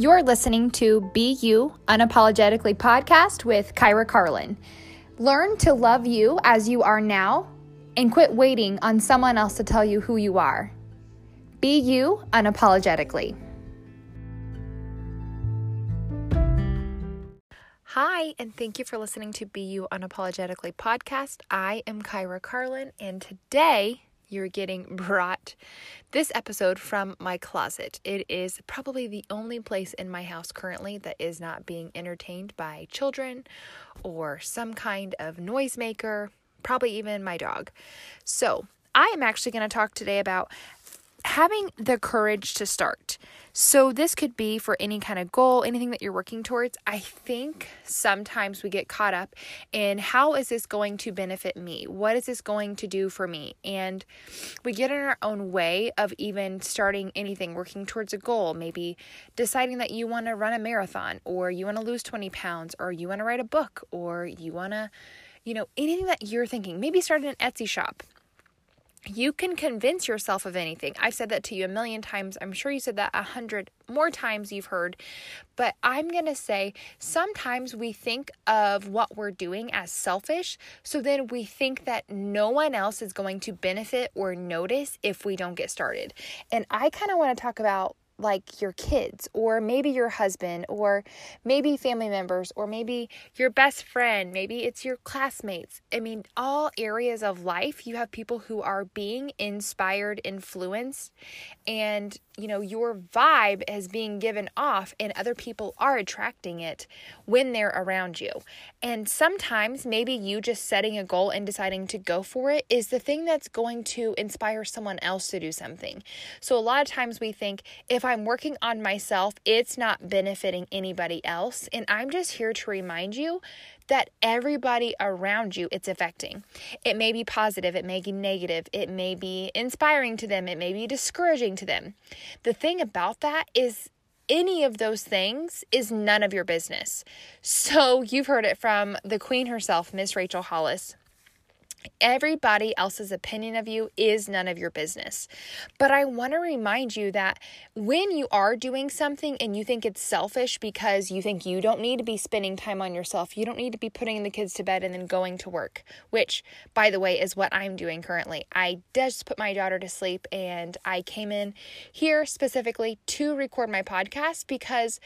You're listening to Be You Unapologetically podcast with Kyra Carlin. Learn to love you as you are now and quit waiting on someone else to tell you who you are. Be you unapologetically. Hi, and thank you for listening to Be You Unapologetically podcast. I am Kyra Carlin, and today you're getting brought this episode from my closet. It is probably the only place in my house currently that is not being entertained by children or some kind of noisemaker, probably even my dog. So, I am actually going to talk today about having the courage to start. So, this could be for any kind of goal, anything that you're working towards. I think sometimes we get caught up in how is this going to benefit me? What is this going to do for me? And we get in our own way of even starting anything, working towards a goal, maybe deciding that you want to run a marathon, or you want to lose 20 pounds, or you want to write a book, or you want to, you know, anything that you're thinking. Maybe start an Etsy shop you can convince yourself of anything. I've said that to you a million times. I'm sure you said that a hundred more times you've heard. But I'm going to say sometimes we think of what we're doing as selfish. So then we think that no one else is going to benefit or notice if we don't get started. And I kind of want to talk about like your kids or maybe your husband or maybe family members or maybe your best friend, maybe it's your classmates. I mean, all areas of life, you have people who are being inspired, influenced, and you know, your vibe is being given off and other people are attracting it when they're around you. And sometimes maybe you just setting a goal and deciding to go for it is the thing that's going to inspire someone else to do something. So a lot of times we think if I'm working on myself, it's not benefiting anybody else. And I'm just here to remind you that everybody around you it's affecting. It may be positive, it may be negative, it may be inspiring to them, it may be discouraging to them. The thing about that is any of those things is none of your business. So you've heard it from the queen herself, Miss Rachel Hollis. Everybody else's opinion of you is none of your business. But I want to remind you that when you are doing something and you think it's selfish because you think you don't need to be spending time on yourself, you don't need to be putting the kids to bed and then going to work, which, by the way, is what I'm doing currently. I just put my daughter to sleep and I came in here specifically to record my podcast because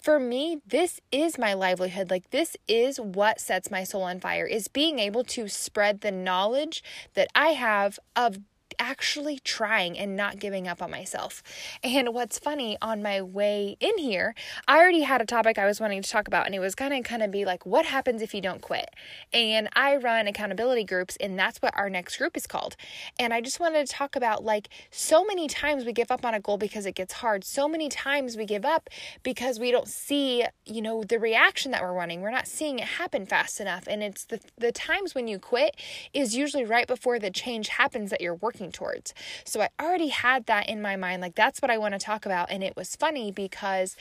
for me, this is my livelihood. Like, this is what sets my soul on fire, is being able to spread the knowledge that I have of actually trying and not giving up on myself. And what's funny, on my way in here, I already had a topic I was wanting to talk about, and it was gonna kind of be like, what happens if you don't quit? And I run accountability groups, and that's what our next group is called. And I just wanted to talk about like so many times we give up on a goal because it gets hard. So many times we give up because we don't see, you know, the reaction that we're wanting. We're not seeing it happen fast enough. And it's the the times when you quit is usually right before the change happens that you're working working towards. So I already had that in my mind. Like, that's what I want to talk about. And it was funny because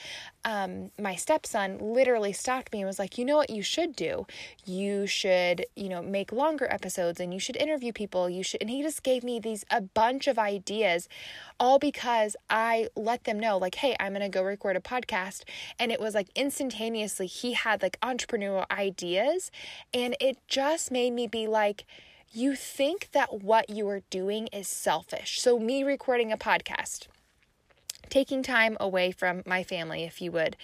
um, my stepson literally stopped me and was like, you know what you should do? You should, you know, make longer episodes and you should interview people. You should, and he just gave me these a bunch of ideas, all because I let them know, like, hey, I'm going to go record a podcast. And it was like instantaneously, he had like entrepreneurial ideas. And it just made me be like, you think that what you are doing is selfish. So, me recording a podcast, taking time away from my family, if you would.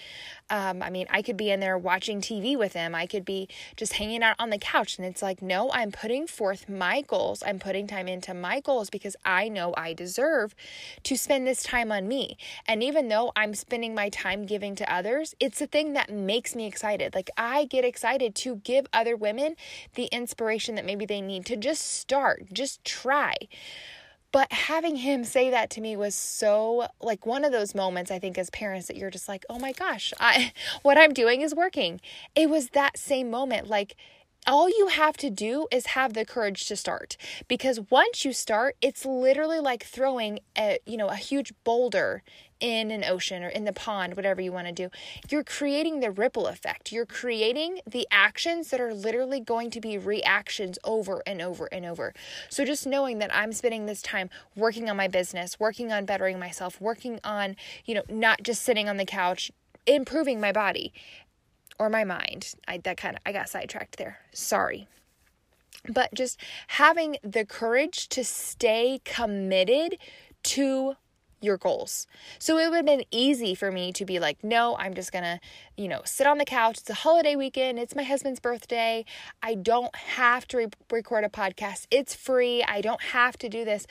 Um, I mean, I could be in there watching TV with them. I could be just hanging out on the couch. And it's like, no, I'm putting forth my goals. I'm putting time into my goals because I know I deserve to spend this time on me. And even though I'm spending my time giving to others, it's the thing that makes me excited. Like, I get excited to give other women the inspiration that maybe they need to just start, just try. But having him say that to me was so like one of those moments I think as parents that you're just like, "Oh my gosh, I what I'm doing is working." It was that same moment like all you have to do is have the courage to start. Because once you start it's literally like throwing a you know a huge boulder in an ocean or in the pond whatever you want to do. You're creating the ripple effect. You're creating the actions that are literally going to be reactions over and over and over. So just knowing that i'm spending this time working on my business working on bettering myself working on you know not just sitting on the couch improving my body or my mind. I that kind of I got sidetracked there. Sorry. But just having the courage to stay committed to your goals. So it would have been easy for me to be like, no, I'm just gonna, you know, sit on the couch. It's a holiday weekend. It's my husband's birthday. I don't have to re- record a podcast. It's free. I don't have to do this.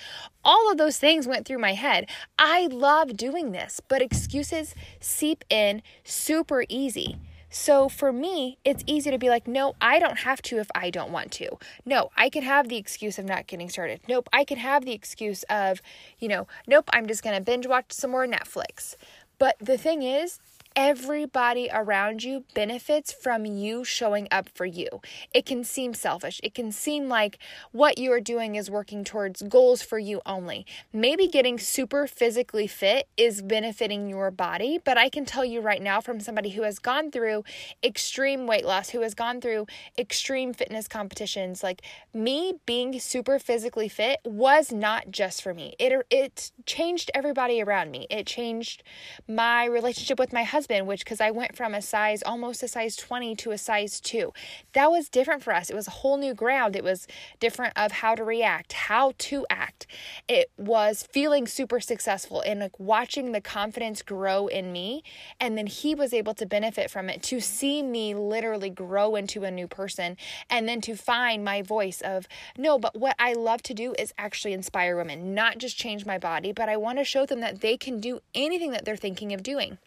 All of those things went through my head. I love doing this, but excuses seep in super easy. So for me, it's easy to be like, no, I don't have to if I don't want to. No, I can have the excuse of not getting started. Nope, I can have the excuse of, you know, nope, I'm just going to binge watch some more Netflix. But the thing is, everybody around you benefits from you showing up for you. It can seem selfish. It can seem like what you are doing is working towards goals for you only. Maybe getting super physically fit is benefiting your body, but I can tell you right now from somebody who has gone through extreme weight loss, who has gone through extreme fitness competitions, like me being super physically fit was not just for me. It it changed everybody around me. It changed my relationship with my husband which because I went from a size almost a size 20 to a size 2. That was different for us. It was a whole new ground. It was different of how to react, how to act. It was feeling super successful and like watching the confidence grow in me. And then he was able to benefit from it to see me literally grow into a new person and then to find my voice of no, but what I love to do is actually inspire women, not just change my body, but I want to show them that they can do anything that they're thinking of doing.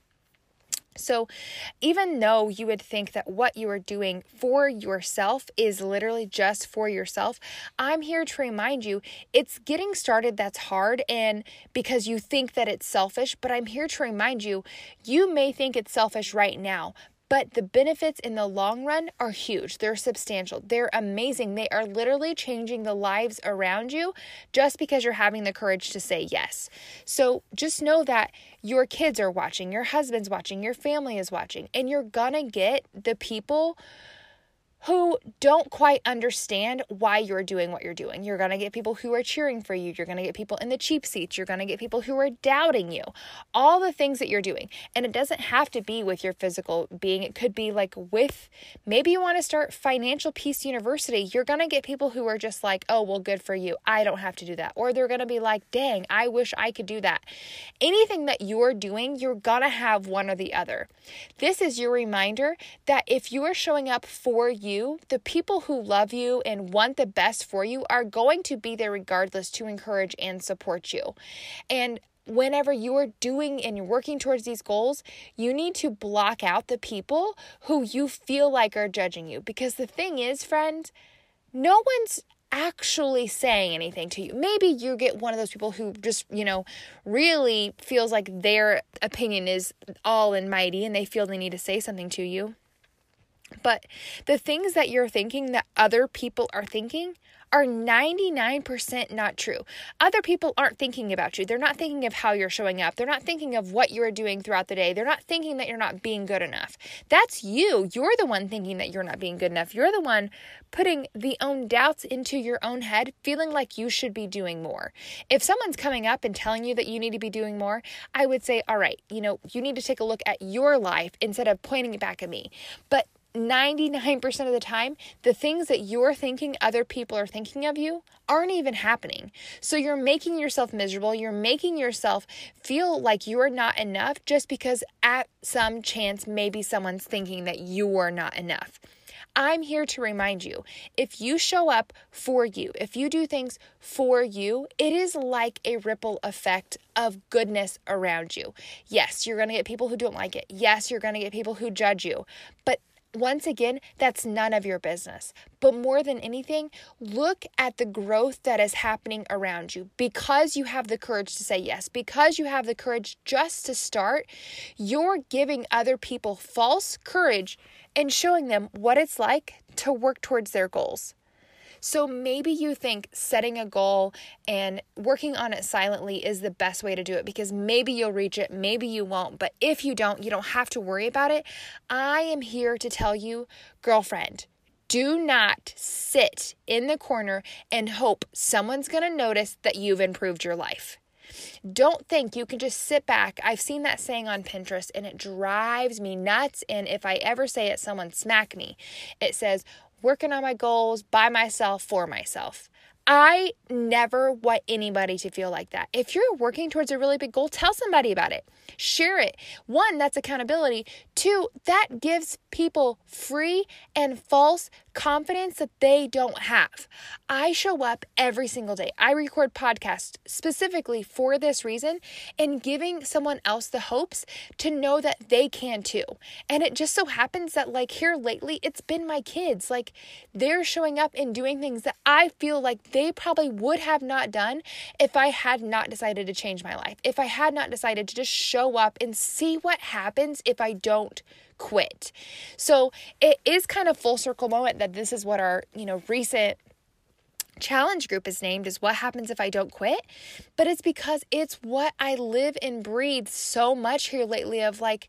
So, even though you would think that what you are doing for yourself is literally just for yourself, I'm here to remind you it's getting started that's hard and because you think that it's selfish, but I'm here to remind you you may think it's selfish right now, but the benefits in the long run are huge. They're substantial. They're amazing. They are literally changing the lives around you just because you're having the courage to say yes. So just know that your kids are watching, your husband's watching, your family is watching, and you're gonna get the people who don't quite understand why you're doing what you're doing. You're going to get people who are cheering for you. You're going to get people in the cheap seats. You're going to get people who are doubting you. All the things that you're doing. And it doesn't have to be with your physical being. It could be like with maybe you want to start Financial Peace University. You're going to get people who are just like, "Oh, well good for you. I don't have to do that." Or they're going to be like, "Dang, I wish I could do that." Anything that you're doing, you're going to have one or the other. This is your reminder that if you are showing up for you you, the people who love you and want the best for you are going to be there regardless to encourage and support you. And whenever you are doing and you're working towards these goals, you need to block out the people who you feel like are judging you. Because the thing is, friend, no one's actually saying anything to you. Maybe you get one of those people who just, you know, really feels like their opinion is all and mighty and they feel they need to say something to you. But the things that you're thinking that other people are thinking are 99% not true. Other people aren't thinking about you. They're not thinking of how you're showing up. They're not thinking of what you're doing throughout the day. They're not thinking that you're not being good enough. That's you. You're the one thinking that you're not being good enough. You're the one putting the own doubts into your own head, feeling like you should be doing more. If someone's coming up and telling you that you need to be doing more, I would say, all right, you know, you need to take a look at your life instead of pointing it back at me. But 99% of the time, the things that you're thinking other people are thinking of you aren't even happening. So you're making yourself miserable. You're making yourself feel like you're not enough just because at some chance maybe someone's thinking that you're not enough. I'm here to remind you if you show up for you, if you do things for you, it is like a ripple effect of goodness around you. Yes, you're going to get people who don't like it. Yes, you're going to get people who judge you. But once again, that's none of your business. But more than anything, look at the growth that is happening around you. Because you have the courage to say yes, because you have the courage just to start, you're giving other people false courage and showing them what it's like to work towards their goals. So maybe you think setting a goal and working on it silently is the best way to do it because maybe you'll reach it, maybe you won't. But if you don't, you don't have to worry about it. I am here to tell you, girlfriend, do not sit in the corner and hope someone's to notice that you've improved your life. Don't think you can just sit back. I've seen that saying on Pinterest and it drives me nuts. And if I ever say it, someone smack me. It says, working on my goals by myself for myself. I never want anybody to feel like that. If you're working towards a really big goal, tell somebody about it. Share it. One, that's accountability. Two, that gives people free and false confidence that they don't have. I show up every single day. I record podcasts specifically for this reason and giving someone else the hopes to know that they can too. And it just so happens that, like, here lately, it's been my kids. Like, they're showing up and doing things that I feel like they probably would have not done if I had not decided to change my life, if I had not decided to just show up and see what happens if I don't quit. So it is kind of full circle moment that this is what our, you know, recent challenge group is named is what happens if I don't quit, but it's because it's what I live and breathe so much here lately of like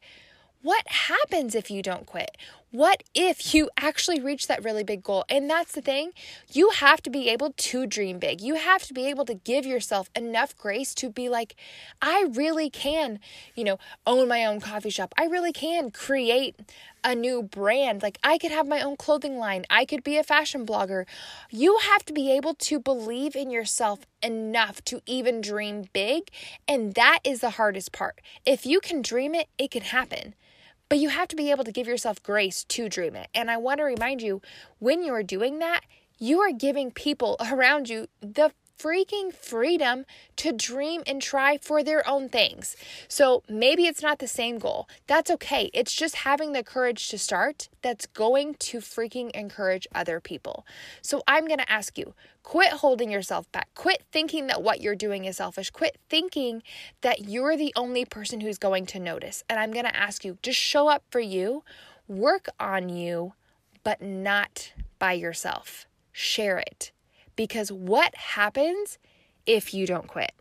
what happens if you don't quit? What if you actually reach that really big goal? And that's the thing. You have to be able to dream big. You have to be able to give yourself enough grace to be like, I really can, you know, own my own coffee shop. I really can create a new brand. Like, I could have my own clothing line. I could be a fashion blogger. You have to be able to believe in yourself enough to even dream big. And that is the hardest part. If you can dream it, it can happen. But you have to be able to give yourself grace to dream it. And I want to remind you when you are doing that, you are giving people around you the freaking freedom to dream and try for their own things. So maybe it's not the same goal. That's okay. It's just having the courage to start that's going to freaking encourage other people. So I'm going to ask you quit holding yourself back. Quit thinking that what you're doing is selfish. Quit thinking that you're the only person who's going to notice. And I'm going to ask you just show up for you, work on you, but not by yourself. Share it because what happens if you don't quit?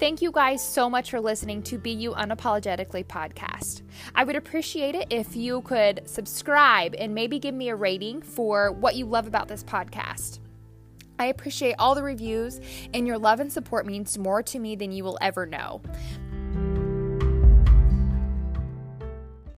Thank you guys so much for listening to Be You Unapologetically podcast. I would appreciate it if you could subscribe and maybe give me a rating for what you love about this podcast. I appreciate all the reviews, and your love and support means more to me than you will ever know.